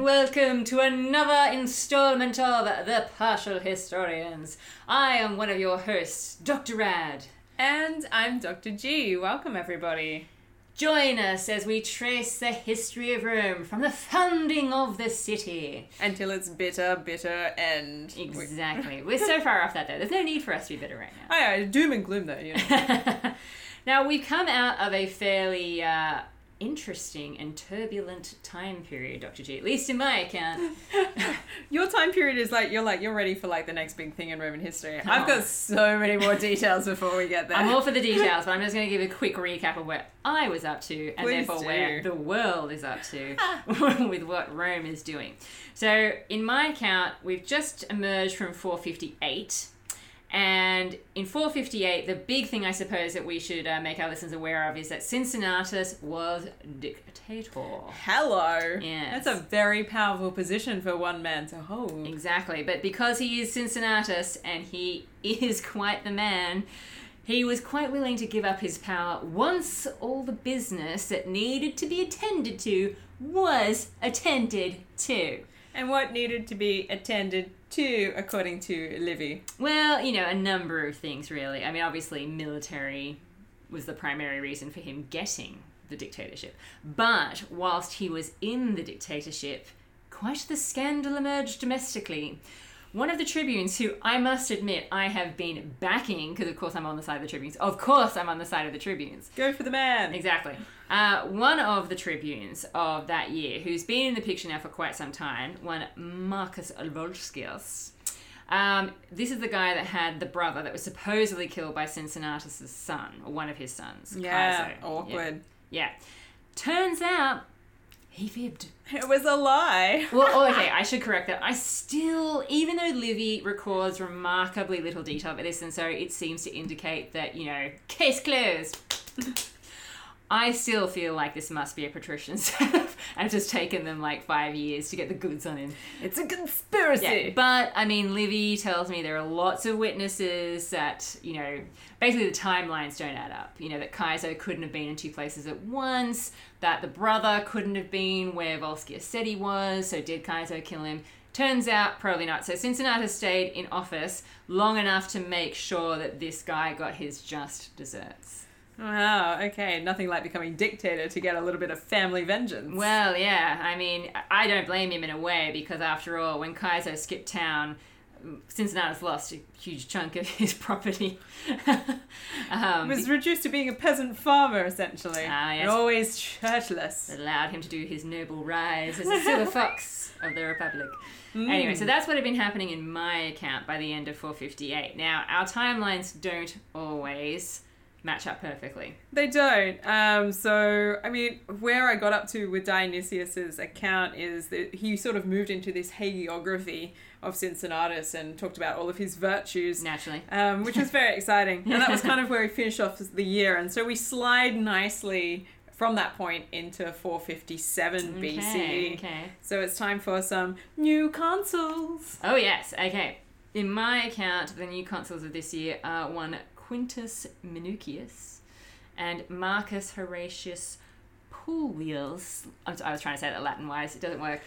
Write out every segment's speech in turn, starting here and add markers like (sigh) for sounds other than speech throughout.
and welcome to another installment of The Partial Historians. I am one of your hosts, Dr. Rad. And I'm Dr. G. Welcome, everybody. Join us as we trace the history of Rome from the founding of the city. Until its bitter, bitter end. Exactly. We're so far off that, though. There's no need for us to be bitter right now. Oh, yeah, doom and gloom, though. You know. (laughs) now, we've come out of a fairly uh, interesting and turbulent time period, Dr. G, at least in my account. (laughs) Your time period is like you're like you're ready for like the next big thing in Roman history. I've got so many more details before we get there. I'm all for the details, (laughs) but I'm just going to give a quick recap of where I was up to and Please therefore do. where the world is up to (laughs) ah. with what Rome is doing. So, in my account, we've just emerged from 458. And in 458, the big thing I suppose that we should uh, make our listeners aware of is that Cincinnatus was dictator. Hello. Yes. That's a very powerful position for one man to hold. Exactly, but because he is Cincinnatus and he is quite the man, he was quite willing to give up his power once all the business that needed to be attended to was attended to. And what needed to be attended to, according to Livy? Well, you know, a number of things really. I mean, obviously, military was the primary reason for him getting the dictatorship. But whilst he was in the dictatorship, quite the scandal emerged domestically. One of the tribunes, who I must admit I have been backing, because of course I'm on the side of the tribunes. Of course I'm on the side of the tribunes. Go for the man. Exactly. Uh, one of the tribunes of that year, who's been in the picture now for quite some time, one Marcus Volscius. Um, this is the guy that had the brother that was supposedly killed by Cincinnatus' son, or one of his sons. Yeah, awkward. Yeah. yeah. Turns out he fibbed. It was a lie. (laughs) Well, oh, okay, I should correct that. I still, even though Livy records remarkably little detail about this, and so it seems to indicate that, you know, case closed. (laughs) I still feel like this must be a patrician setup, and it's just taken them like five years to get the goods on him. It's a conspiracy. Yeah, but I mean, Livy tells me there are lots of witnesses that you know, basically the timelines don't add up. You know that Caeso couldn't have been in two places at once. That the brother couldn't have been where Volscius said he was. So did Caeso kill him? Turns out probably not. So Cincinnatus stayed in office long enough to make sure that this guy got his just desserts. Wow, okay. Nothing like becoming dictator to get a little bit of family vengeance. Well, yeah. I mean, I don't blame him in a way because, after all, when Caeso skipped town, Cincinnatus lost a huge chunk of (laughs) his property. (laughs) um, was reduced to being a peasant farmer, essentially. Ah, yes. And always shirtless. that allowed him to do his noble rise as a silver (laughs) fox of the Republic. Anyway, so that's what had been happening in my account by the end of 458. Now, our timelines don't always match up perfectly. They don't. Um, so, I mean, where I got up to with Dionysius's account is that he sort of moved into this hagiography of Cincinnatus and talked about all of his virtues. Naturally. Um, which was very exciting. And that was kind of where he (laughs) finished off the year. And so we slide nicely from that point into 457 Okay, BCE. okay. So it's time for some new consuls. Oh, yes, okay. In my account, the new consuls of this year are one Quintus Minucius and Marcus Horatius Pulvius. I'm s- I was trying to say that Latin wise, it doesn't work.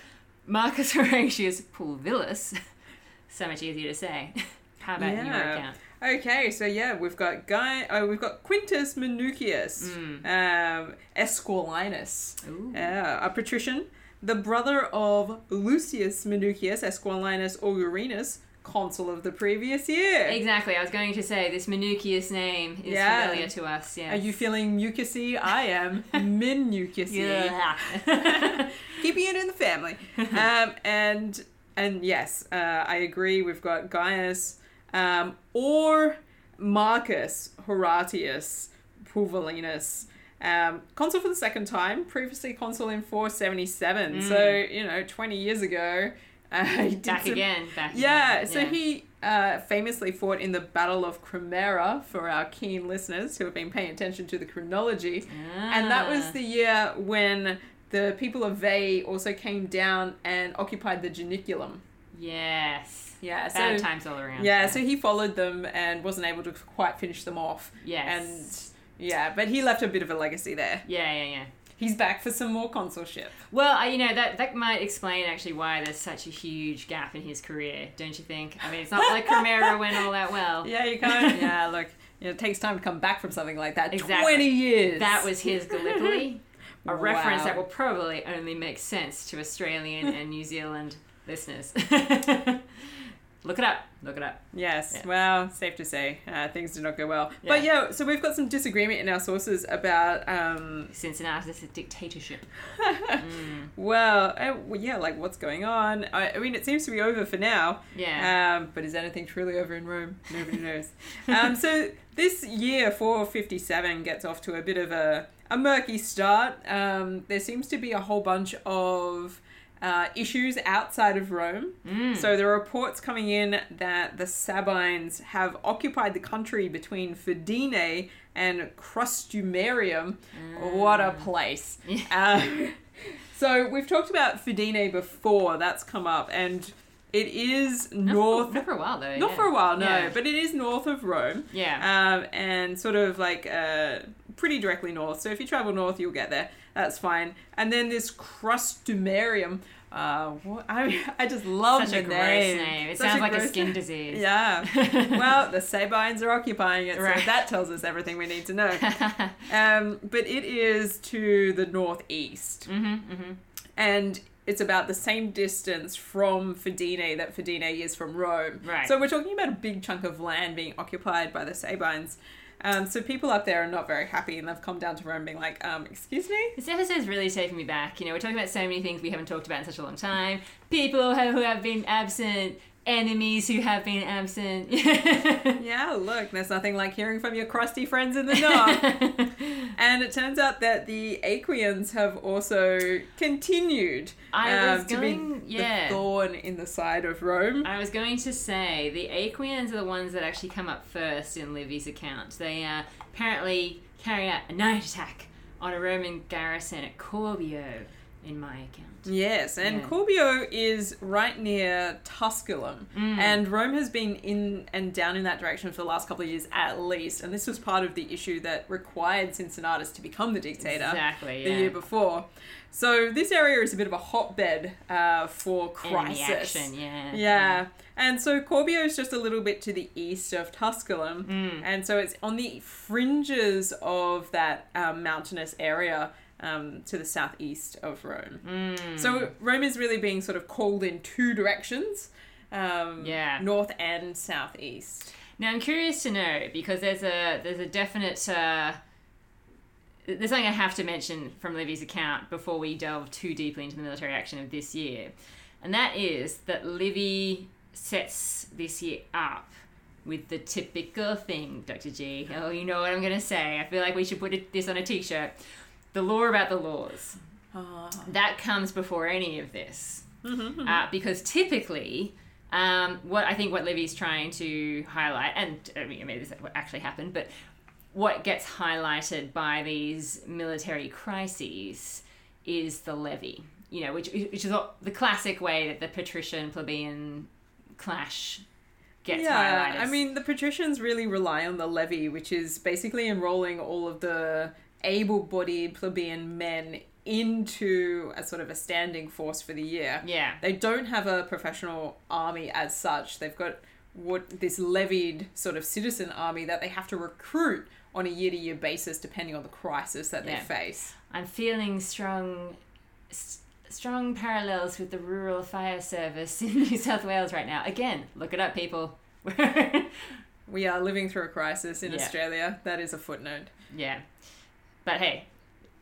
Marcus (laughs) Horatius Pulvillus. (laughs) so much easier to say. (laughs) How about your Yeah. account? Okay, so yeah, we've got Guy. Oh, we've got Quintus Minucius, um, Esquilinus, Ooh. yeah, a patrician, the brother of Lucius Minucius, Esquilinus Augurinus, consul of the previous year. Exactly, I was going to say this Minucius name is Yeah. familiar to us. Yeah. Are you feeling mucusy? I am (laughs) minucusy. Yeah. (laughs) Keeping it in the family. Um, and and yes, uh, I agree. We've got Gaius um, or Marcus Horatius Pulvilinus. Um, consul for the second time, previously consul in 477. So, you know, 20 years ago. (laughs) Uh, Back some- again. Back yeah, again. so he uh, famously fought in the Battle of Cremera for our keen listeners who have been paying attention to the chronology. And that was Ah. the year when the people of Veii also came down and occupied the Janiculum. Yes. Yeah, so Bad times all around. yeah, so he followed them and wasn't able to quite finish them off. Yes. And yeah, but he left a bit of a legacy there. Yeah, yeah, yeah. He's back for some more consulship. Well, I, you know that that might explain actually why there's such a huge gap in his career, don't you think? I mean, it's not like Cremera (laughs) went all that well. Yeah, you can't. (laughs) yeah, look, you know, it takes time to come back from something like that. Exactly. Twenty years. That was his Gallipoli, (laughs) a reference that will probably only make sense to Australian and New Zealand listeners. Look it up. Look it up. Yes. Yeah. Well, safe to say, uh, things did not go well. But yeah, so we've got some disagreement in our sources about, um, Cincinnatus' a dictatorship. (laughs) well, uh, well, yeah, like what's going on. I, I mean, it seems to be over for now. Yeah. Um, but is anything truly over in Rome? Nobody knows. um, so (laughs) this year, 457 gets off to a bit of a, a murky start. Um, there seems to be a whole bunch of uh, issues outside of Rome. Mm. So there are reports coming in that the Sabines have occupied the country between Fidenae and Crustumerium. What a place. (laughs) Uh, so we've talked about Fidenae before, that's come up, and it is Not north. For, not for a while though. Not yeah. for a while, no, Yeah. but it is north of Rome. Yeah. Um, and sort of like uh, pretty directly north. So if you travel north, you'll get there. That's fine. And then this Crustumerium. Uh, what, I (laughs) I just love Such a the name. name. It Such sounds like a skin name. disease. Yeah. (laughs) well, the Sabines are occupying it, so that tells us everything we need to know. (laughs) Um, but it is to the northeast, hmm hmm and it's about the same distance from Fidenae that Fidenae is from Rome. Right. So we're talking about a big chunk of land being occupied by the Sabines. Um, so people up there are not very happy, and they've come down to Rome being like, um, "Excuse me." This episode's really taking me back. You know, we're talking about so many things we haven't talked about in such a long time. People who who have been absent, enemies who have been absent. (laughs) Yeah, look, there's nothing like hearing from your crusty friends in the north. (laughs) and it turns out that the Aequians have also continued I um, to going- be yeah. the thorn in the side of Rome. I was going to say the Aequians are the ones that actually come up first in Livy's account. They uh, apparently carry out a night attack on a Roman garrison at Corbio, in my account. Yes, and Yeah. Corbio is right near Tusculum, Mm. and Rome has been in and down in that direction for the last couple of years at least. And this was part of the issue that required Cincinnatus to become the dictator Exactly. the yeah. year before. So this area is a bit of a hotbed uh, for crisis. action, yeah. Yeah. And so Corbio is just a little bit to the east of Tusculum. Mm. And so it's on the fringes of that um, mountainous area um, to the southeast of Rome. Mm. So Rome is really being sort of called in two directions um, Yeah. north and southeast. Now I'm curious to know because there's a there's a definite uh, there's something I have to mention from Livy's account before we delve too deeply into the military action of this year, and that is that Livy sets this year up with the typical thing, Dr. G. Oh, you know what I'm gonna say. I feel like we should put it, this on a T-shirt. The law about the laws. Ah. That comes before any of this Mm-hmm. uh, because typically, um, what I think what Livy's trying to highlight, and I mean, maybe this what actually happened, but what gets highlighted by these military crises is the levy. You know, which which is the classic way that the patrician plebeian clash gets yeah, highlighted. I mean, the patricians really rely on the levy, which is basically enrolling all of the able bodied plebeian men into a sort of a standing force for the year. yeah, They don't have a professional army as such. They've got what this levied sort of citizen army that they have to recruit on a year to year basis depending on the crisis that Yeah. they face. I'm feeling strong. s Strong parallels with the rural fire service in (laughs) New South Wales right now. Again, look it up, people. (laughs) We are living through a crisis in Yeah. Australia. That is a footnote. Yeah. But hey,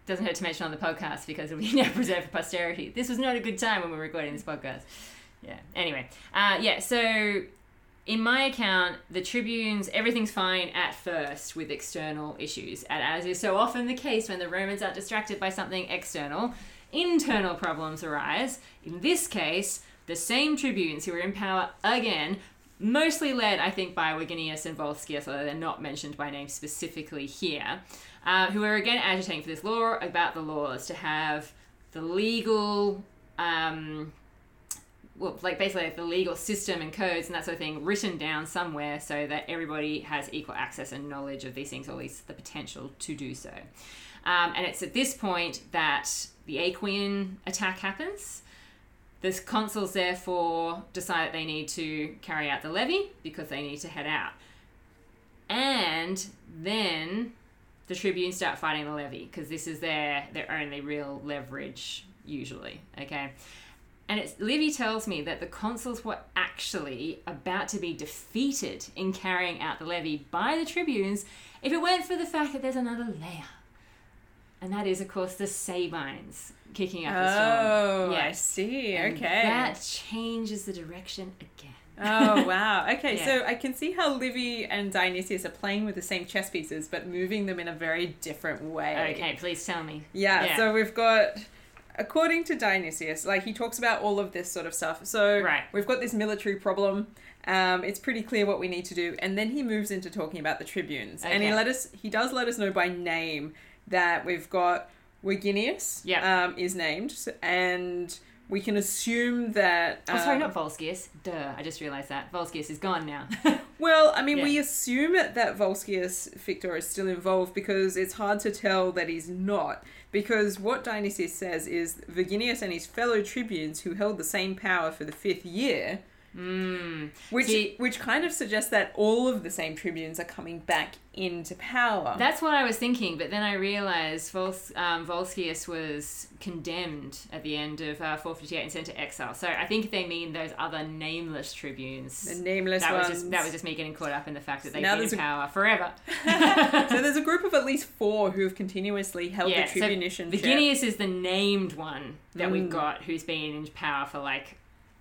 doesn't hurt to mention on the podcast because it'll be (laughs) now preserved for posterity. This was not a good time when we were recording this podcast. Yeah. Anyway, uh, yeah, so in my account, the Tribunes, everything's fine at first with external issues. And as is so often the case when the Romans are distracted by something external, internal problems arise. In this case, the same tribunes who were in power again, mostly led, I think, by Verginius and Volscius, although they're not mentioned by name specifically here, uh, who are again agitating for this law about the laws to have the legal um, well, like basically like the legal system and codes and that sort of thing written down somewhere so that everybody has equal access and knowledge of these things, or at least the potential to do so. Um, and it's at this point that the Aequian attack happens. The consuls therefore decide that they need to carry out the levy because they need to head out. And then the tribunes start fighting the levy because this is their their only real leverage usually. Okay. And it's Livy tells me that the consuls were actually about to be defeated in carrying out the levy by the tribunes if it weren't for the fact that there's another layer. And that is, of course, the Sabines kicking up the storm. Oh, I see. And Okay. That changes the direction again. Oh (laughs) wow. Okay, Yeah. so I can see how Livy and Dionysius are playing with the same chess pieces, but moving them in a very different way. Okay, please tell me. Yeah, Yeah. so we've got according to Dionysius, like he talks about all of this sort of stuff. So Right. we've got this military problem. Um, it's pretty clear what we need to do, and then he moves into talking about the tribunes, and he let us he does let us know by name that we've got Verginius Yeah. um, is named, and we can assume that. Oh, sorry, um, not Volscius. Duh, I just realised that. Volscius is gone now. (laughs) (laughs) Well, I mean, Yeah. we assume that Volscius Fictor is still involved because it's hard to tell that he's not. Because what Dionysius says is Verginius and his fellow tribunes who held the same power for the fifth year, mm. which See- which kind of suggests that all of the same tribunes are coming back into power. That's what I was thinking, but then I realised Vols- um, Volscius was condemned at the end of uh, 458 and sent to exile. So I think they mean those other nameless tribunes. the nameless that ones. was just that was just me getting caught up in the fact that they've Now been in a- power forever. (laughs) so there's a group of at least four who have continuously held Yeah, the so tribunician. chair. Verginius is the named one that we've Mm. got who's been in power for like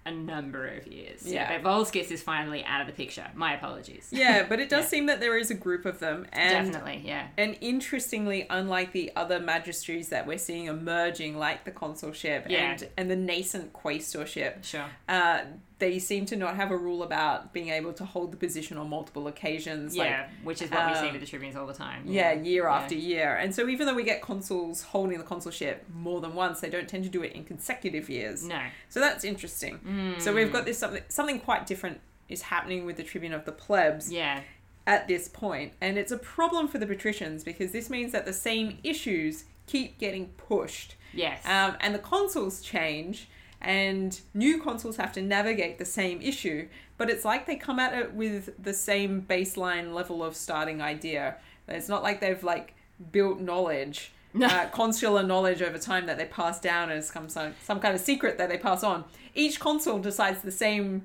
a number of years. Yeah. But Volscius is finally out of the picture. My apologies. Yeah, but it does (laughs) Yeah. seem that there is a group of them, and Definitely, yeah. And interestingly, unlike the other magistries that we're seeing emerging, like the consulship Yeah. and, and the nascent quaestorship, Sure. uh, they seem to not have a rule about being able to hold the position on multiple occasions. like, yeah, which is what we see um, with the tribunes all the time. yeah, year Yeah. after year. And so even though we get consuls holding the consulship more than once, they don't tend to do it in consecutive years. No. So that's interesting. Mm. So we've got this something something quite different is happening with the tribune of the plebs Yeah. at this point, and it's a problem for the patricians because this means that the same issues keep getting pushed, Yes. um, and the consuls change, and new consuls have to navigate the same issue. But it's like they come at it with the same baseline level of starting idea. It's not like they've like built knowledge. Uh, consular knowledge over time that they pass down as some, some some kind of secret that they pass on. Each consul decides the same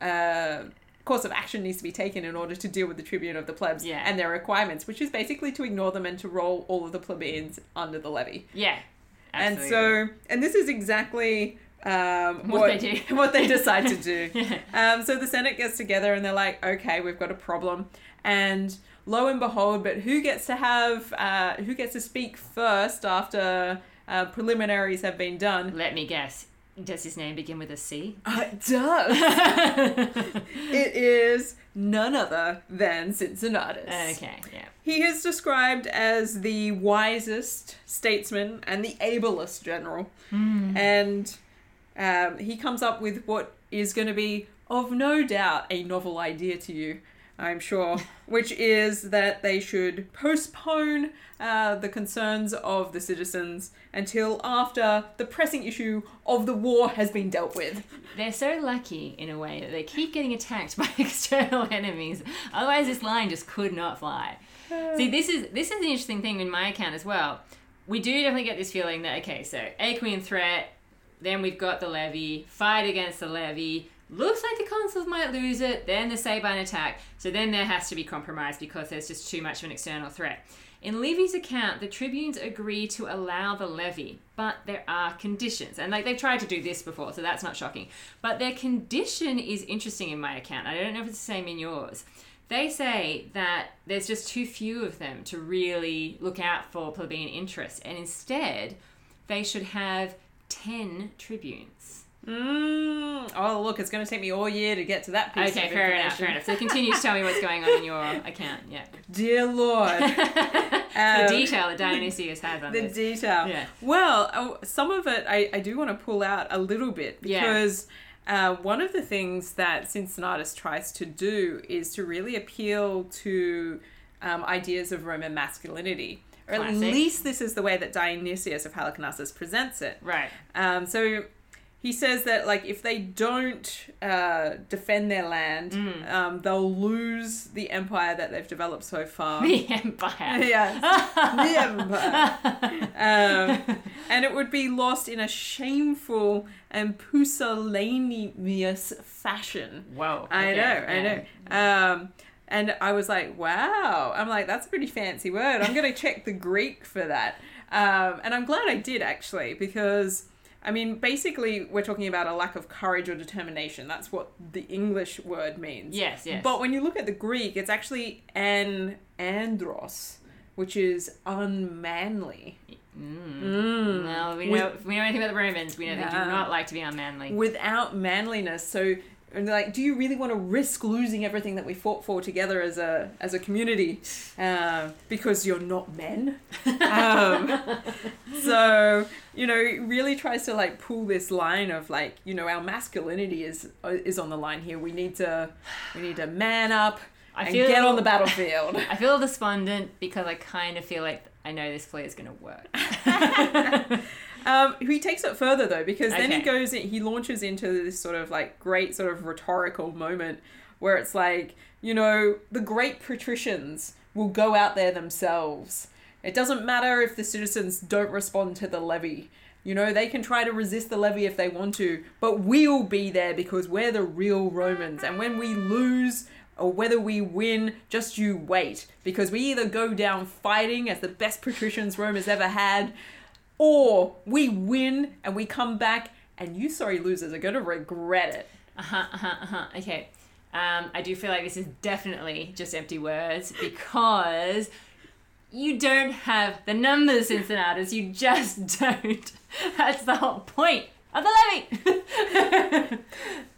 uh, course of action needs to be taken in order to deal with the tribune of the plebs Yeah. and their requirements, which is basically to ignore them and to roll all of the plebeians under the levy. yeah. And so, and this is exactly um, What they do. (laughs) what they decide to do. (laughs) Yeah. Um, so the Senate gets together and they're like, okay, we've got a problem. And lo and behold, but who gets to have, uh, who gets to speak first after uh, preliminaries have been done? Let me guess. Does his name begin with a C? Uh, it does. (laughs) it is none other than Cincinnatus. Okay, yeah. He is described as the wisest statesman and the ablest general. And um, he comes up with what is going to be, of no doubt, a novel idea to you, I'm sure, (laughs) which is that they should postpone uh, the concerns of the citizens until after the pressing issue of the war has been dealt with. They're so lucky in a way that they keep getting attacked by (laughs) external enemies. Otherwise, this line just could not fly. See, this is this is an interesting thing in my account as well. We do definitely get this feeling that okay, so Aequian threat, then we've got the levy, fight against the levy. Looks like the consuls might lose it, then the Sabine attack. So then there has to be compromise because there's just too much of an external threat. In Livy's account, the tribunes agree to allow the levy, but there are conditions. And like they've tried to do this before, so that's not shocking. But their condition is interesting in my account. I don't know if it's the same in yours. They say that there's just too few of them to really look out for plebeian interests, and instead, they should have 10 tribunes. Mm. Oh, look, it's going to take me all year to get to that piece Okay, fair enough, fair enough. So continue to tell me what's going on in your (laughs) account. Yeah. Dear Lord. (laughs) the Um, detail that Dionysius has on (laughs) the this. detail. Yeah. Well, oh, some of it I, I do want to pull out a little bit Yeah. because uh, one of the things that Cincinnatus tries to do is to really appeal to um, ideas of Roman masculinity. Or at least this is the way that Dionysius of Halicarnassus presents it. Right. Um, so he says that like if they don't uh, defend their land, Mm. um, they'll lose the empire that they've developed so far. (laughs) The Empire. (laughs) yes, the (laughs) empire, um, and it would be lost in a shameful and pusillanimous fashion. I okay, know, I know. Um, and I was like, wow. I'm like, that's a pretty fancy word. I'm going to check the Greek for that. Um, and I'm glad I did actually, because I mean, basically, we're talking about a lack of courage or determination. That's what the English word means. Yes, yes. But when you look at the Greek, it's actually an andros, which is unmanly. Mm. Mm. Well, we With- know we know anything about the Romans. We know they do not like to be unmanly. without manliness. So, and like, do you really want to risk losing everything that we fought for together as a as a community uh, because you're not men? um, (laughs) so you know, it really tries to like pull this line of like, you know, our masculinity is is on the line here. We need to we need to man up I and feel get on the battlefield. (laughs) I feel despondent because I kind of feel like I know this play is going to work. (laughs) Um, he takes it further though, because then he goes, in, he launches into this sort of like great sort of rhetorical moment where it's like, you know, the great patricians will go out there themselves. It doesn't matter if the citizens don't respond to the levy. You know, they can try to resist the levy if they want to, but we'll be there because we're the real Romans. And when we lose, or whether we win, just you wait. Because we either go down fighting as the best patricians Rome has ever had, or we win and we come back and you sorry losers are going to regret it. Uh huh. Uh huh. Uh huh. Okay. Um, I do feel like this is definitely just empty words because you don't have the numbers, Cincinnatus. You just (laughs) don't. That's the whole point of the levy. (laughs)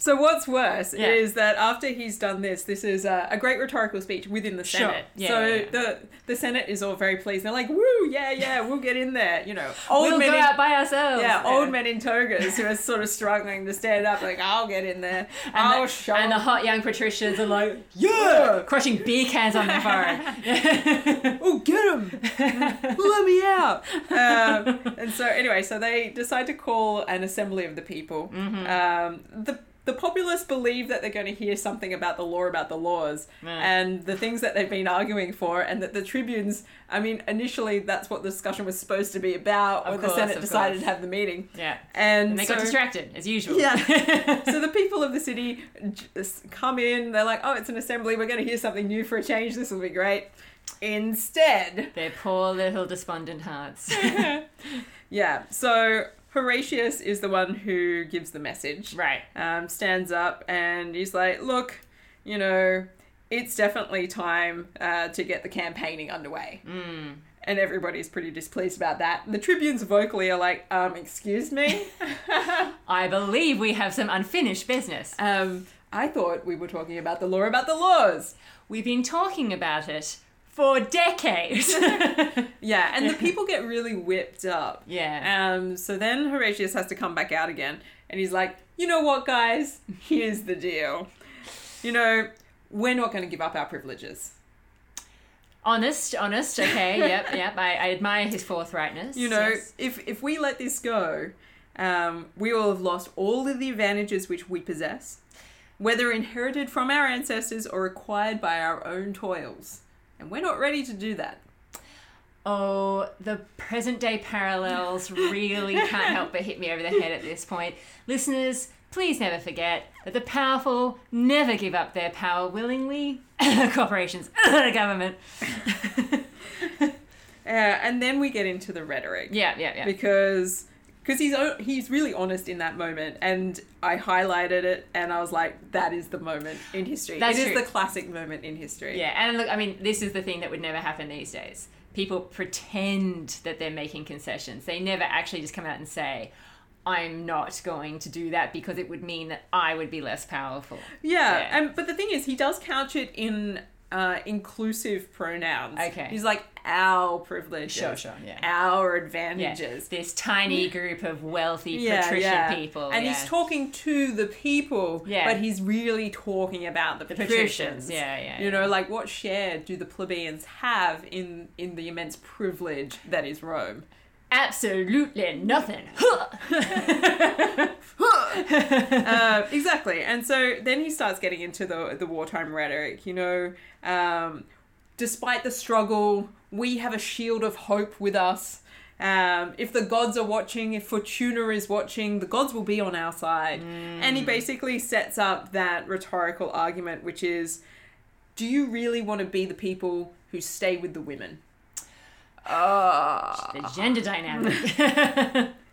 So what's worse Yeah. is that after he's done this, this is a, a great rhetorical speech within the Sure. Senate. Yeah, so yeah, the the Senate is all very pleased. They're like, "Woo, yeah, yeah, we'll get in there." You know, old we'll men, go in, out by ourselves. yeah, old men in togas who are sort of struggling to stand up. Like, I'll get in there. And, I'll the, show. and the 'em." hot young patricians are like, (laughs) yeah, crushing beer cans on their forehead. (laughs) oh, get him! Let me out. Um, and so, anyway, so they decide to call an assembly of the people. Mm-hmm. Um, the the populace believe that they're going to hear something about the law about the laws Yeah. and the things that they've been arguing for, and that the tribunes. I mean, initially that's what the discussion was supposed to be about Of when course, the Senate decided course. to have the meeting. yeah. And, And they so, got distracted, as usual. Yeah. (laughs) so the people of the city just come in. They're like, "Oh, it's an assembly. We're going to hear something new for a change. This will be great." Instead, Their poor little despondent hearts. (laughs) yeah. So Horatius is the one who gives the message. right. Um, stands up and he's like, "Look, you know, it's definitely time uh, to get the campaigning underway." Mm. And everybody's pretty displeased about that. The tribunes vocally are like, um, excuse me? (laughs) I believe we have some unfinished business. um, I thought we were talking about the law about the laws. We've been talking about it for decades. (laughs) Yeah, and the people get really whipped up. yeah. Um, so then Horatius has to come back out again, and he's like, you know what, guys? Here's the deal. You know, we're not going to give up our privileges. Honest, honest. Okay. (laughs) Yep. Yep. I, I admire his forthrightness. You know, yes. if if we let this go, um, we will have lost all of the advantages which we possess, whether inherited from our ancestors or acquired by our own toils. And we're not ready to do that. Oh, the present day parallels really (laughs) can't help but hit me over the head at this point. Listeners, please never forget that the powerful never give up their power willingly. (coughs) Corporations, (coughs) government. (laughs) Uh, and then we get into the rhetoric. Yeah, yeah, yeah. because because he's he's really honest in that moment, and I highlighted it, and I was like, that is the moment in history. That's it is the classic moment in history. Yeah, and look, I mean, this is the thing that would never happen these days. People pretend that they're making concessions. They never actually just come out and say, I'm not going to do that because it would mean that I would be less powerful. Yeah, Yeah. and but the thing is, he does couch it in uh, inclusive pronouns. Okay. He's like our privileges. Sure, sure, yeah. Our Yeah, advantages. this tiny group of wealthy Yeah, patrician yeah. people. And yeah. he's talking to the people, Yeah. but he's really talking about the, The patricians. patricians, yeah, yeah, You know, like what share do the plebeians have in in the immense privilege that is Rome? Absolutely nothing. (laughs) uh, exactly. And so then he starts getting into the the wartime rhetoric. You know, um, despite the struggle, we have a shield of hope with us. Um, if the gods are watching, if Fortuna is watching, the gods will be on our side. And he basically sets up that rhetorical argument, which is, do you really want to be the people who stay with the women? Ah, the gender dynamic.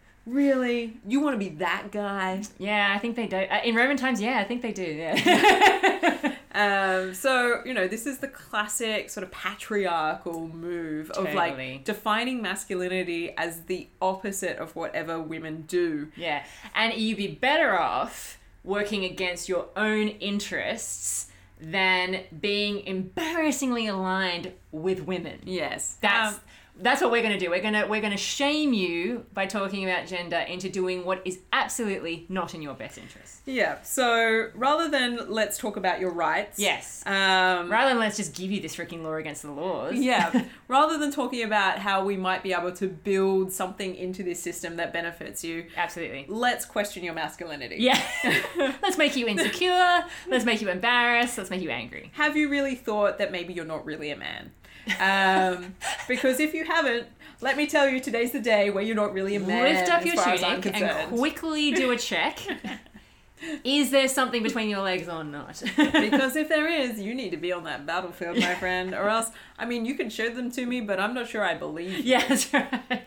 (laughs) really? You want to be that guy? yeah, I think they do. Uh, in Roman times, yeah, I think they do. Yeah. (laughs) Um, so you know, this is the classic sort of patriarchal move of like defining masculinity as the opposite of whatever women do. yeah, and you'd be better off working against your own interests than being embarrassingly aligned with women. Yes, That's Um, that's what we're gonna do. We're gonna we're gonna shame you by talking about gender into doing what is absolutely not in your best interest. yeah. So rather than let's talk about your rights, Yes. Um, Rather than let's just give you this freaking law against the laws. yeah. (laughs) Rather than talking about how we might be able to build something into this system that benefits you, Absolutely. let's question your masculinity. Yeah. (laughs) let's make you insecure. Let's make you embarrassed. Let's make you angry. have you really thought that maybe you're not really a man? Um, because if you haven't, let me tell you, today's the day where you're not really a man. Lift up your tunic and quickly do a check. (laughs) Is there something between your legs or not? because if there is, you need to be on that battlefield, my (laughs) friend, or else, I mean, you can show them to me, but I'm not sure I believe. you. yeah, that's right.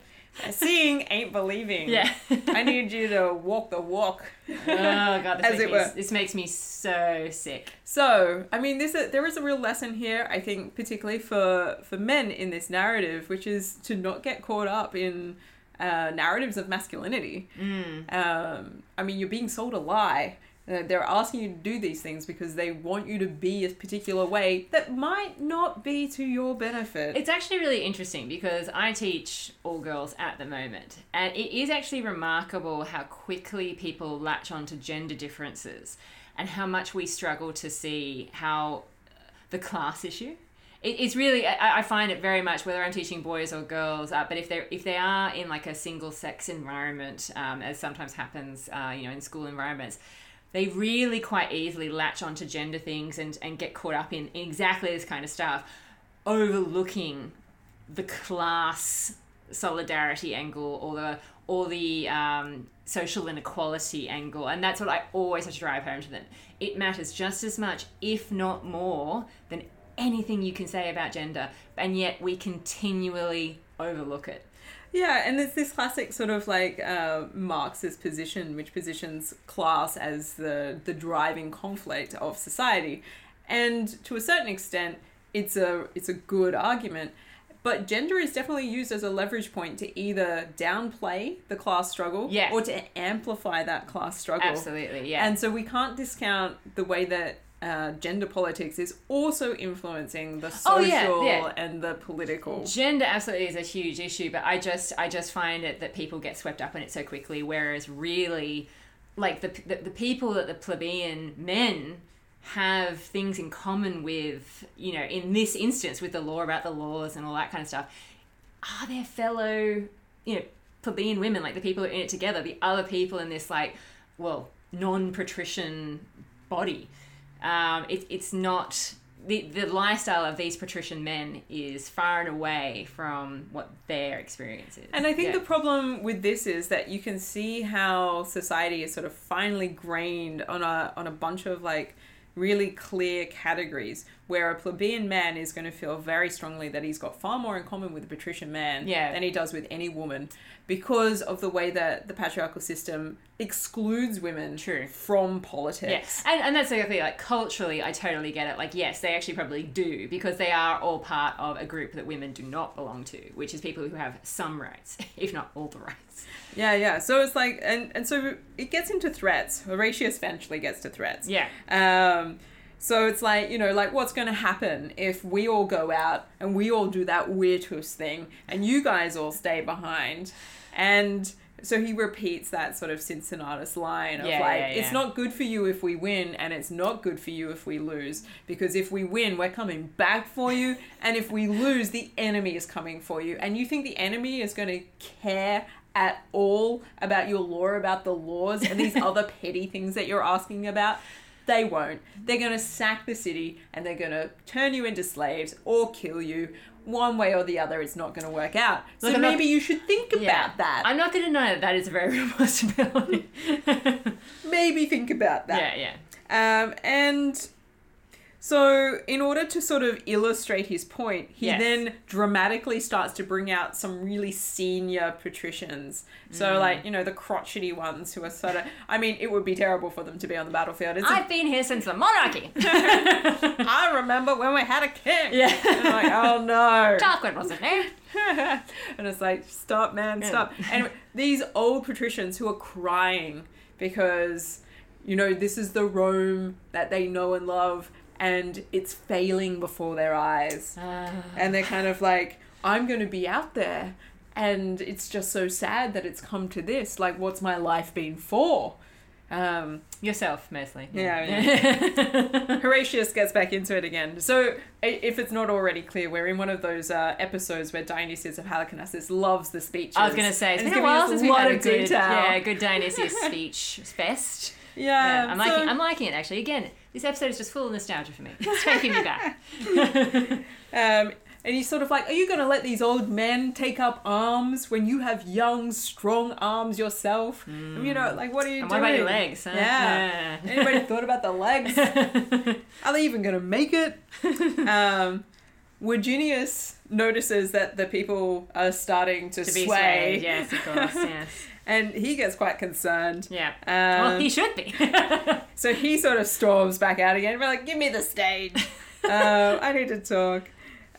Seeing ain't believing. Yeah. I need you to walk the walk. oh god, this, As makes it me, were. this makes me so sick. So, I mean, this there is a real lesson here. I think, particularly for for men in this narrative, which is to not get caught up in uh, narratives of masculinity. Mm. Um, I mean, you're being sold a lie. They're asking you to do these things because they want you to be a particular way that might not be to your benefit. It's actually really interesting because I teach all girls at the moment, and it is actually remarkable how quickly people latch onto gender differences and how much we struggle to see how uh, the class issue. It's really I, find it very much whether I'm teaching boys or girls, uh, but if they if they are in like a single sex environment, um, as sometimes happens, uh, you know, in school environments, they really quite easily latch onto gender things and, and get caught up in exactly this kind of stuff, overlooking the class solidarity angle or the or the um, social inequality angle, and that's what I always have to drive home to them. It matters just as much, if not more, than anything you can say about gender, and yet we continually overlook it. Yeah, and it's this classic sort of like uh, Marxist position, which positions class as the the driving conflict of society, and to a certain extent, it's a it's a good argument. But gender is definitely used as a leverage point to either downplay the class struggle Yeah. or to amplify that class struggle. Absolutely, yeah. And so we can't discount the way that uh, gender politics is also influencing the social Oh, yeah, yeah. and the political. gender absolutely is a huge issue but i just i just find it that people get swept up in it so quickly whereas really like the the, the people that the plebeian men have things in common with you know in this instance with the law about the laws and all that kind of stuff are their fellow you know plebeian women like the people who are in it together the other people in this like well non-patrician body um, it, it's not the, the lifestyle of these patrician men is far and away from what their experience is. And I think Yeah. the problem with this is that you can see how society is sort of finely grained on a on a bunch of like really clear categories where a plebeian man is going to feel very strongly that he's got far more in common with a patrician man Yeah. than he does with any woman because of the way that the patriarchal system excludes women True. from politics. Yes, and, and that's the other thing. Like culturally, I totally get it. Like, yes, they actually probably do because they are all part of a group that women do not belong to, which is people who have some rights, (laughs) if not all the rights. Yeah, yeah. So it's like, and, and so it gets into threats. Horatius eventually gets to threats. Yeah. Um, So it's like, you know, like what's going to happen if we all go out and we all do that virtus thing and you guys all stay behind? And so he repeats that sort of Cincinnatus line of Yeah, like, yeah, it's not good for you if we win and it's not good for you if we lose. Because if we win, we're coming back for you. And if we lose, the enemy is coming for you. And you think the enemy is going to care at all about your law, about the laws, and these (laughs) other petty things that you're asking about? They won't. They're going to sack the city and they're going to turn you into slaves or kill you. One way or the other, it's not going to work out. So I'm not- maybe you should think about that. I'm not going to deny that that is a very (laughs) real possibility. maybe think about that. yeah, yeah. Um, and so, in order to sort of illustrate his point, he Yes. then dramatically starts to bring out some really senior patricians. So, mm. like, you know, the crotchety ones who are sort of, I mean, it would be terrible for them to be on the battlefield. It's a- I've been here since the monarchy. (laughs) (laughs) I remember when we had a king. yeah. And I'm like, oh no. Tarquin wasn't there. (laughs) and it's like, stop, man, stop. And these old patricians who are crying because, you know, this is the Rome that they know and love, and it's failing before their eyes. Uh, And they're kind of like, I'm going to be out there, and it's just so sad that it's come to this. Like, what's my life been for? Um, yourself, mostly. Yeah, (laughs) (laughs) Horatius gets back into it again. So, if it's not already clear, we're in one of those uh, episodes where Dionysius of Halicarnassus loves the speeches. I was going to say, it's been a while since we've had a good, detail. yeah, good (laughs) Dionysius speech fest. Yeah, Yeah, I'm so- liking, I'm liking it actually. Again, this episode is just full of nostalgia for me. It's taking me back. (laughs) Um, and he's sort of like, Are you going to let these old men take up arms when you have young, strong arms yourself? And, you know, like, what are you And doing? what about your legs? Huh? Yeah. Anybody (laughs) thought about the legs? (laughs) Are they even going to make it? Um, Virginius notices that the people are starting to, to be sway. swayed, yes, of course, yes. And he gets quite concerned. Yeah. Um, well, he should be. (laughs) So he sort of storms back out again. We're like, give me the stage. (laughs) um, I need to talk.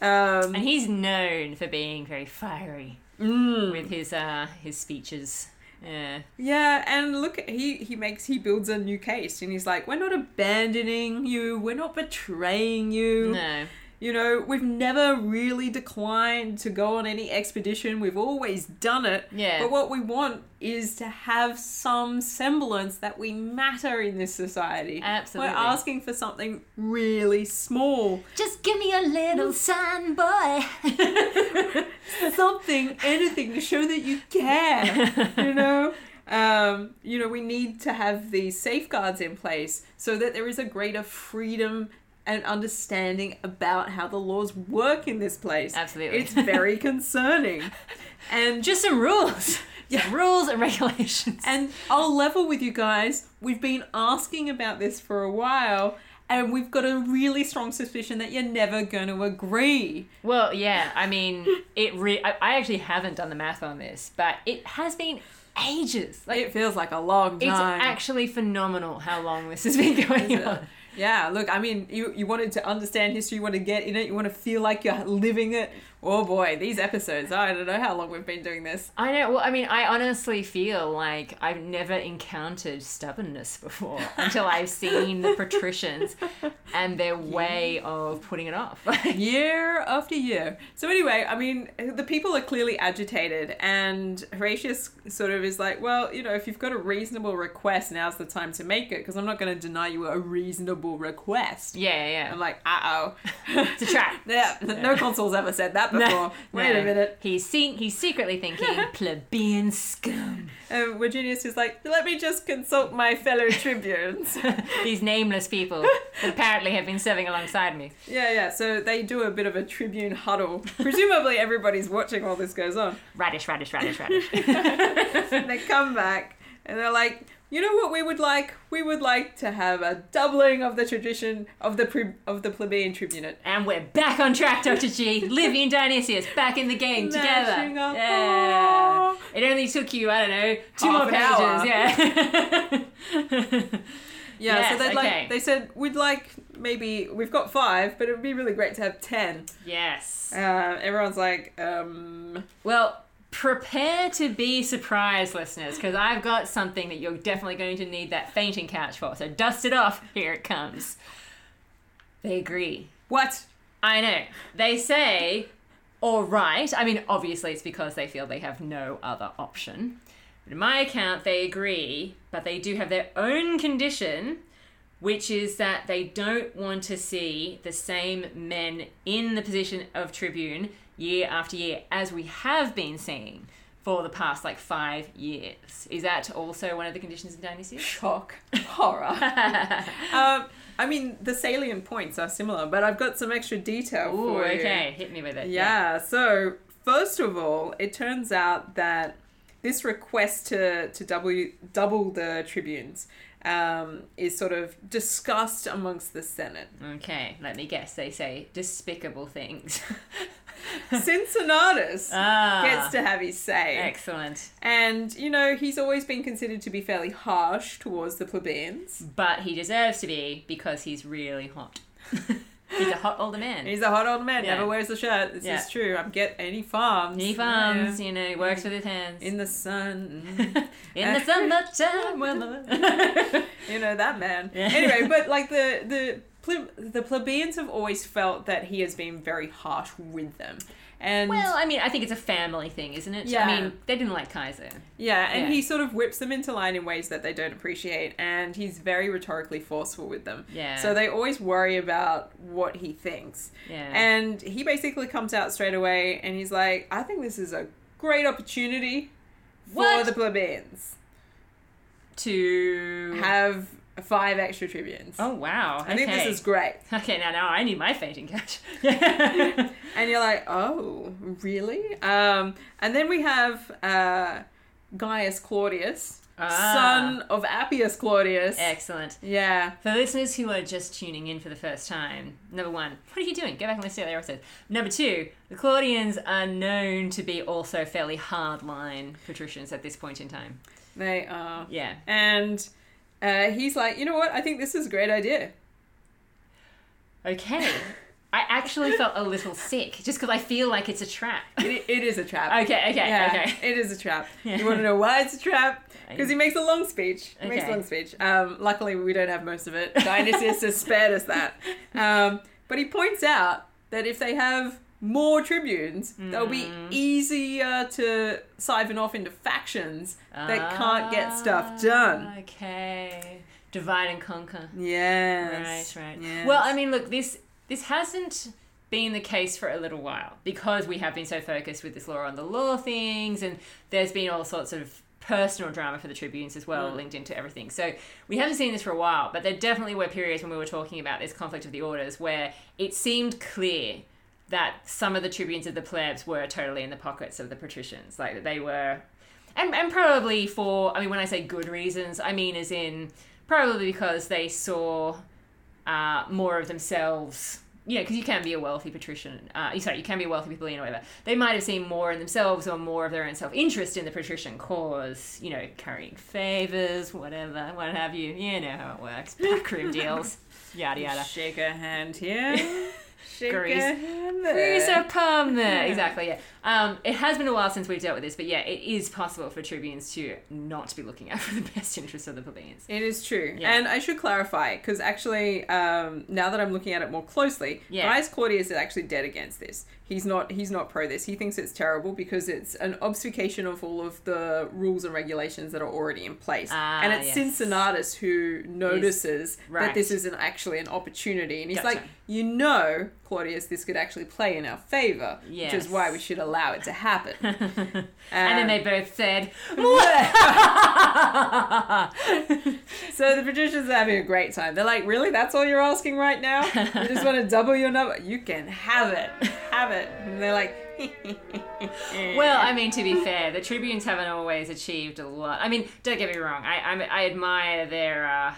Um, and he's known for being very fiery mm, with his uh his speeches. Yeah. yeah, and look, he he makes he builds a new case, and he's like, we're not abandoning you, we're not betraying you. No. You know, we've never really declined to go on any expedition. We've always done it. Yeah. But what we want is to have some semblance that we matter in this society. Absolutely. We're asking for something really small. Just give me a little sign, boy. (laughs) something, anything to show that you care. You (laughs) know, um, you know, we need to have these safeguards in place so that there is a greater freedom and understanding about how the laws work in this place. Absolutely. it's very (laughs) concerning, and Just some rules. Yeah. Some rules and regulations. and I'll level with you guys. We've been asking about this for a while. And we've got a really strong suspicion that you're never going to agree. Well, yeah, I mean, it. Re- I, I actually haven't done the math on this, but it has been ages. Like, It feels like a long time. it's actually phenomenal how long this has been (laughs) going on. Yeah, look, I mean, you, you wanted to understand history, you want to get in it, you want to feel like you're living it. Oh boy, these episodes, I don't know how long we've been doing this. I know. Well, I mean, I honestly feel like I've never encountered stubbornness before (laughs) until I've seen the patricians and their way of putting it off. (laughs) Year after year. So, anyway, I mean, the people are clearly agitated, and Horatius sort of is like, well, you know, if you've got a reasonable request, now's the time to make it, because I'm not going to deny you a reasonable request. yeah, yeah. I'm like, uh oh. (laughs) It's a trap. yeah, no consul's ever said that before. No, Wait no. a minute. He's see- he's secretly thinking (laughs) plebeian scum. And Virginius is like, let me just consult my fellow (laughs) tribunes. (laughs) These nameless people that apparently have been serving alongside me. yeah, yeah. So they do a bit of a tribune huddle. Presumably everybody's watching while this goes on. Radish, radish, radish, radish. And they come back and they're like, you know what we would like? We would like to have a doubling of the tradition of the pre- of the plebeian tribunate. and we're back on track, Dr. G. Livy and Dionysius back in the game together. Mashing up. Yeah. It only took you, I don't know, two Half more pages. Yeah. (laughs) Yeah, Yes, so they okay. like they said we'd like maybe we've got five, but it would be really great to have ten. yes. Uh, everyone's like, um, Well, prepare to be surprised, listeners, because I've got something that you're definitely going to need that fainting couch for. So dust it off. Here it comes. They agree. What? I know. They say, all right. I mean, obviously, it's because they feel they have no other option. But in my account, they agree, but they do have their own condition, which is that they don't want to see the same men in the position of tribune year after year, as we have been seeing for the past like five years. Is that also one of the conditions in Dionysius? Shock. Horror. (laughs) um, I mean, the salient points are similar, but I've got some extra detail Ooh, for you. okay. Hit me with it. Yeah, so first of all, it turns out that this request to, to double, double the tribunes um, is sort of discussed amongst the Senate. Okay, let me guess. They say despicable things. (laughs) (laughs) Cincinnatus ah, gets to have his say. excellent. And, you know, he's always been considered to be fairly harsh towards the plebeians. But he deserves to be because he's really hot. (laughs) he's a hot older man. He's a hot old man, Yeah. never wears a shirt. This Yeah. is true. I'm get any farms. he farms, Yeah. you know, he works with his hands. In the sun. (laughs) In the summertime weather. you know that man. Anyway, but like the the ple- the plebeians have always felt that he has been very harsh with them, and well, I mean, I think it's a family thing, isn't it? Yeah. I mean, they didn't like Caeso. yeah, and yeah. he sort of whips them into line in ways that they don't appreciate, and he's very rhetorically forceful with them. Yeah. So they always worry about what he thinks, Yeah. and he basically comes out straight away, and he's like, "I think this is a great opportunity for What? the plebeians to have five extra tribunes." Oh wow. I think this is great. Okay, now now I need my fainting catch. (laughs) And you're like, oh, really? Um, and then we have uh, Gaius Claudius, Ah. son of Appius Claudius. Excellent. Yeah. For listeners who are just tuning in for the first time, number one, what are you doing? Go back and listen to the other episodes. Number two, the Claudians are known to be also fairly hardline patricians at this point in time. They are. Yeah. And uh, he's like, you know what? I think this is a great idea. Okay. (laughs) I actually felt a little sick just because I feel like it's a trap. It, it is a trap. Okay, okay, yeah, okay. it is a trap. Yeah. You want to know why it's a trap? Because he makes a long speech. He makes a long speech. Um, luckily, we don't have most of it. Dionysius has spared us that. (laughs) Um, but he points out that if they have more tribunes, they'll be Mm. easier to siphon off into factions that can't get stuff done. Ah, Okay. Divide and conquer. Yes. Right, right. Yes. Well, I mean, look, this this hasn't been the case for a little while because we have been so focused with this law on the law things, and there's been all sorts of personal drama for the tribunes as well, Mm. linked into everything. So we haven't seen this for a while, but there definitely were periods when we were talking about this conflict of the orders where it seemed clear that some of the tribunes of the plebs were totally in the pockets of the patricians, like that they were and, and probably for i mean when i say good reasons i mean as in probably because they saw uh, more of themselves. You know because you can be a wealthy patrician uh, sorry you can be a wealthy plebeian or whatever. They might have seen more in themselves or more of their own self-interest in the patrician cause you know carrying favors whatever what have you. You know how it works. Backroom deals. (laughs) Yada yada. Shake a hand here. (laughs) Shake Grease. a hand there. Grease a palm there. Yeah. Exactly, yeah. Um, it has been a while since we've dealt with this, but yeah, it is possible for tribunes to not be looking out (laughs) for the best interests of the plebeians. It is true. Yeah. And I should clarify, because actually, um, now that I'm looking at it more closely, Yeah. Gaius Claudius is actually dead against this. He's not he's not pro this. He thinks it's terrible because it's an obfuscation of all of the rules and regulations that are already in place. Ah, and it's yes. Cincinnatus who notices that right. this is an, actually an opportunity. And he's Gotcha. like, you know, Claudius, this could actually play in our favor, Yes. which is why we should allow it to happen. (laughs) and then Um, they both said, (laughs) So the patricians are having a great time. They're like, really? That's all you're asking right now? You just want to double your number? You can have it. Have it. And they're like, (laughs) Well, I mean, to be fair, the tribunes haven't always achieved a lot. I mean, don't get me wrong. I I, I admire their uh,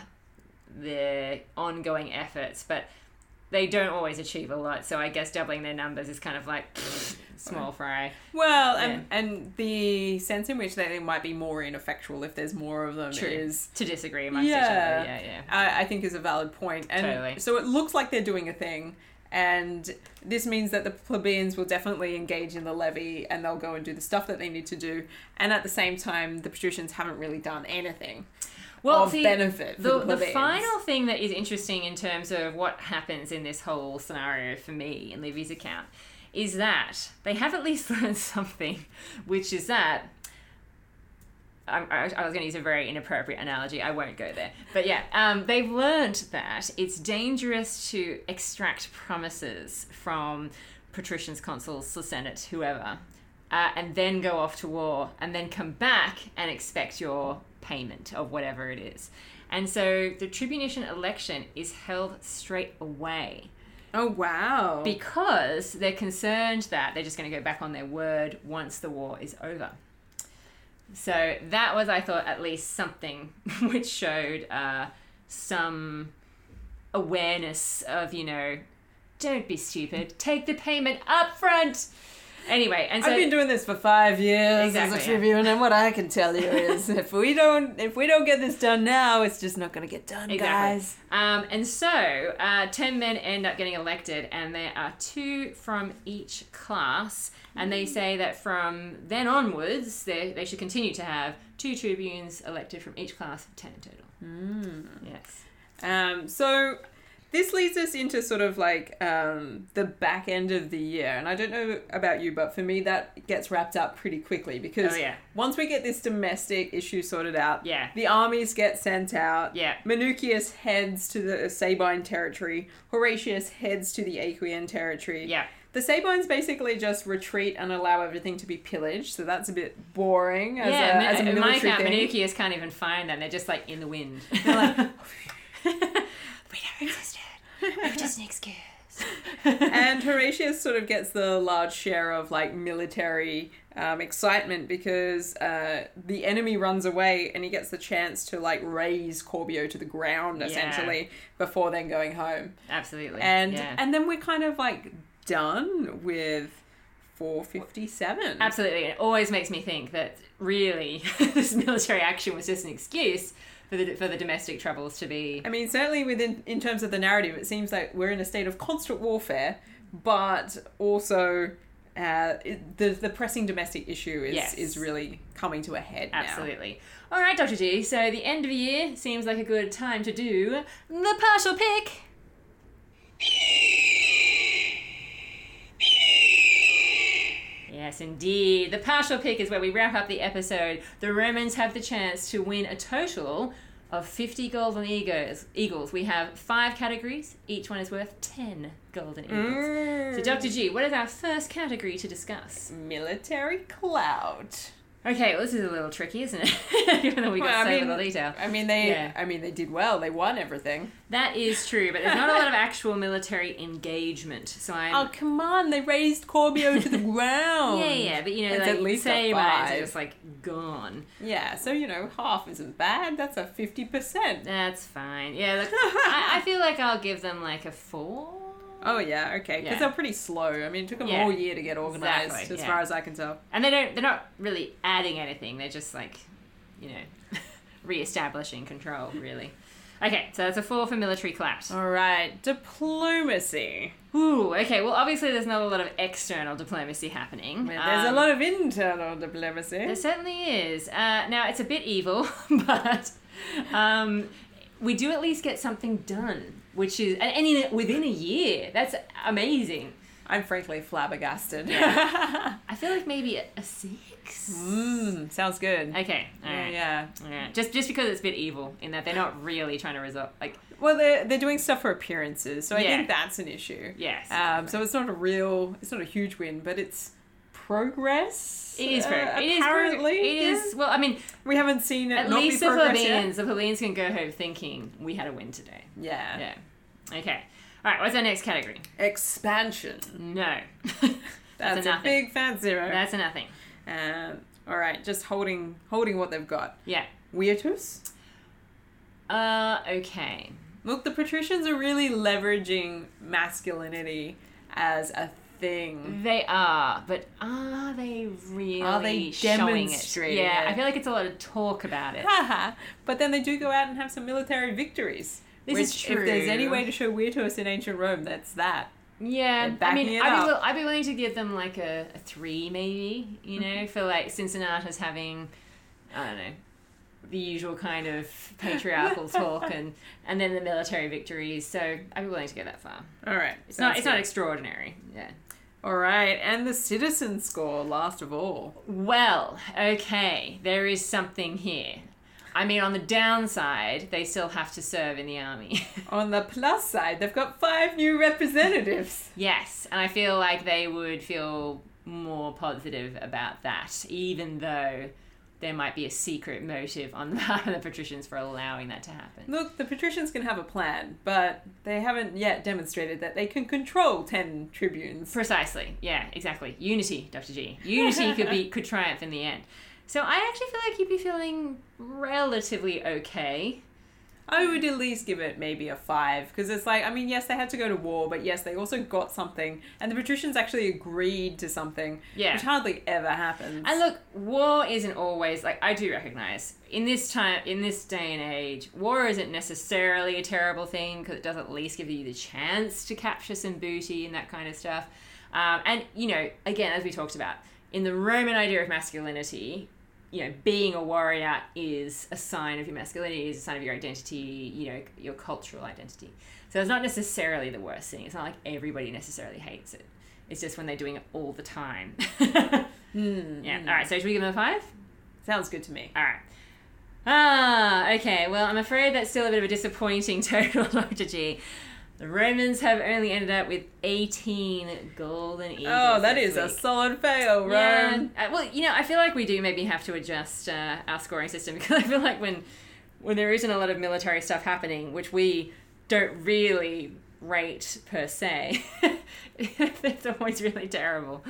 their ongoing efforts, but they don't always achieve a lot. So I guess doubling their numbers is kind of like small fry. well, and, and the sense in which they might be more ineffectual if there's more of them True. is, To disagree amongst Yeah. each other. Yeah, yeah. I, I think, is a valid point. And Totally. so it looks like they're doing a thing. And this means that the plebeians will definitely engage in the levy and they'll go and do the stuff that they need to do. And at the same time, the patricians haven't really done anything. Well, of see, benefit for The, the, the final thing that is interesting in terms of what happens in this whole scenario for me in Livy's account is that they have at least (laughs) learned something, which is that. I, was going to use a very inappropriate analogy. I won't go there. But yeah, um, they've learned that it's dangerous to extract promises from patricians, consuls, the Senate, whoever, uh, and then go off to war and then come back and expect your payment of whatever it is. And so the tribunician election is held straight away Oh wow! because they're concerned that they're just going to go back on their word once the war is over. So that was, I thought, at least something (laughs) which showed uh, some awareness of, you know, don't be stupid, take the payment up front. Anyway, and so I've been doing this for five years Exactly, as a tribune, and what I can tell you is, (laughs) if we don't, if we don't get this done now, it's just not going to get done, Exactly. guys. Um, and so, uh, 10 men end up getting elected, and there are two from each class. And they say that from then onwards, they, they should continue to have two tribunes elected from each class, 10 in total. Hmm. Yes. Um, so this leads us into sort of like um, the back end of the year, and I don't know about you, but for me that gets wrapped up pretty quickly because Oh, yeah. once we get this domestic issue sorted out, Yeah. the armies get sent out. Yeah. Minucius heads to the Sabine territory. Horatius heads to the Aequian territory. Yeah. The Sabines basically just retreat and allow everything to be pillaged, so that's a bit boring as yeah, a, Min- as a in my military account, thing. Minucius can't even find them. They're just like in the wind. They're like, (laughs) we never existed. Just (laughs) an excuse. and Horatius sort of gets the large share of like military um, excitement because uh, the enemy runs away and he gets the chance to like raze Corbio to the ground Yeah. essentially before then going home. Absolutely. And yeah. and then we're kind of like done with 457. Absolutely. It always makes me think that really (laughs) this military action was just an excuse for the, for the domestic troubles to be. I mean, certainly within in terms of the narrative, it seems like we're in a state of constant warfare, but also uh, the the pressing domestic issue is Yes. is really coming to a head now. Absolutely. All right, Dr. G. So the end of the year seems like a good time to do the partial pick. Yes, indeed. The partial pick is where we wrap up the episode. The Romans have the chance to win a total of 50 golden eagles. Eagles. We have five categories. Each one is worth 10 golden eagles. So, mm. Dr. G, what is our first category to discuss? Military clout. Okay, well, this is a little tricky, isn't it? (laughs) Given that we got Well, I so mean- little detail. I mean, they. Yeah. I mean, they did well. They won everything. That is true, but there's not a lot of actual military engagement. So I'm. Oh come on! They razed Corbio to the (laughs) ground. yeah, yeah, but you know, It's like at least say are just like gone. Yeah, so you know, half isn't bad. That's a fifty percent. That's fine. Yeah, look, I, I feel like I'll give them like a four. Oh yeah, okay. Because Yeah. they're pretty slow. I mean, it took them Yeah. all year to get organized, Exactly, as yeah. far as I can tell. And they don't. They're not really adding anything. They're just like, you know, (laughs) re-establishing control. Really. Okay, so that's a four for military clout. All right, diplomacy. Ooh, okay. Well, obviously, there's not a lot of external diplomacy happening. Mean, there's a Um, lot of internal diplomacy. There certainly is. Uh, now, it's a bit evil, (laughs) but um, we do at least get something done, which is and, and in, within a year. That's amazing. I'm frankly flabbergasted. (laughs) I feel like maybe a, a six. Mmm, sounds good. Okay, all Yeah, right. yeah. All right. Just just because it's a bit evil in that they're not really trying to resolve. Like, Well, they're they're doing stuff for appearances, so I Yeah. think that's an issue. yes, Um, so it's not a real, it's not a huge win, but it's progress. it is. uh, Pro- it is. pro-. It is. Well, I mean, We haven't seen it. at not least be the progress plebeians, the plebeians can go home thinking we had a win today. Yeah. Yeah. Okay. All right. What's our next category? Expansion. No. (laughs) That's, a a, big fat zero. That's a nothing. Um, all right, just holding holding what they've got. Yeah. virtus. Uh, okay. Look, the patricians are really leveraging masculinity as a thing. They are, but are they really Are they showing it? Yeah. I feel like it's a lot of talk about it. But then they do go out and have some military victories. This which, is true. if there's any way to show virtus in ancient Rome, that's that. Yeah, I mean, I'd be, will- I'd be willing to give them like a, a three, maybe. You know, mm-hmm. for like Cincinnatus having, I don't know, the usual kind of (laughs) patriarchal talk and and then the military victories. So I'd be willing to go that far. All right. It's not it's not extraordinary. Yeah. All right, and the citizen score, last of all. Well, okay, there is something here. I mean, on the downside, they still have to serve in the army. (laughs) On the plus side, they've got five new representatives. yes, and I feel like they would feel more positive about that, even though there might be a secret motive on (laughs) the part of the patricians for allowing that to happen. Look, the patricians can have a plan, but they haven't yet demonstrated that they can control 10 tribunes. Precisely. Yeah, exactly. Unity, Dr. G. Unity could be could triumph in the end. So I actually feel like you'd be feeling relatively okay. I would at least give it maybe a five because it's like, I mean, yes, they had to go to war, but yes, they also got something, and the patricians actually agreed to something, Yeah. which hardly ever happens. And look, war isn't always like I do recognize in this time, in this day and age, war isn't necessarily a terrible thing because it does at least give you the chance to capture some booty and that kind of stuff. Um, and you know, again, as we talked about in the Roman idea of masculinity, you know, being a warrior is a sign of your masculinity, is a sign of your identity, you know, your cultural identity. So it's not necessarily the worst thing. It's not like everybody necessarily hates it. It's just when they're doing it all the time. (laughs) Hmm. Yeah. All right. So should we give them a five? Sounds good to me. All right. Ah, okay. Well, I'm afraid that's still a bit of a disappointing (laughs) total, Dr. G. The Romans have only ended up with 18 golden eagles. Oh, that is a solid fail, Yeah. Rome. Uh, well, you know, I feel like we do maybe have to adjust uh, our scoring system (laughs) because I feel like when when there isn't a lot of military stuff happening, which we don't really rate per se, (laughs) it's always really terrible.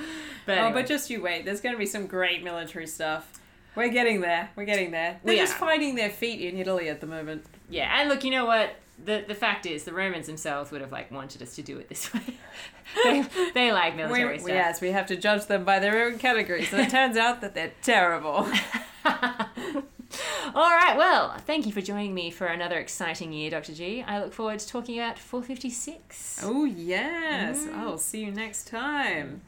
But Oh, anyway. but just you wait. There's going to be some great military stuff. We're getting there. We're getting there. They're We just are. finding their feet in Italy at the moment. Yeah, and look, you know what? The the fact is, the Romans themselves would have like wanted us to do it this way. (laughs) they, they like military We, stuff. yes, we have to judge them by their own categories, and it (laughs) turns out that they're terrible. (laughs) All right, well, thank you for joining me for another exciting year, Dr. G. I look forward to talking about 456. oh yes. Mm. I'll see you next time.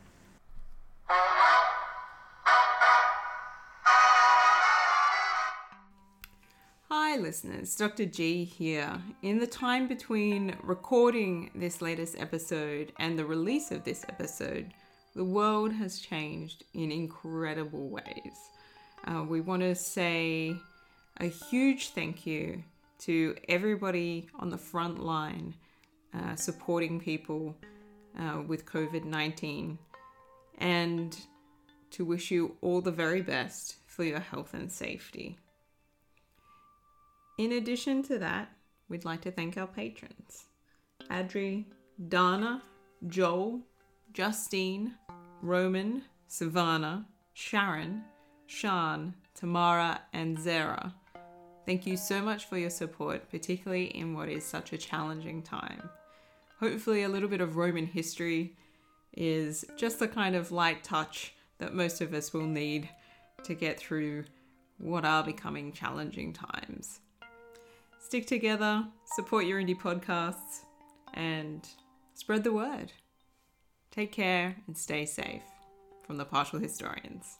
Hi, listeners. Dr. G here. In the time between recording this latest episode and the release of this episode, the world has changed in incredible ways. Uh, we want to say a huge thank you to everybody on the front line uh, supporting people uh, with COVID 19 and to wish you all the very best for your health and safety. In addition to that, we'd like to thank our patrons Adri, Dana, Joel, Justine, Roman, Savannah, Sharon, Shan, Tamara, and Zara. Thank you so much for your support, particularly in what is such a challenging time. Hopefully, a little bit of Roman history is just the kind of light touch that most of us will need to get through what are becoming challenging times. Stick together, support your indie podcasts, and spread the word. Take care and stay safe from the Partial Historians.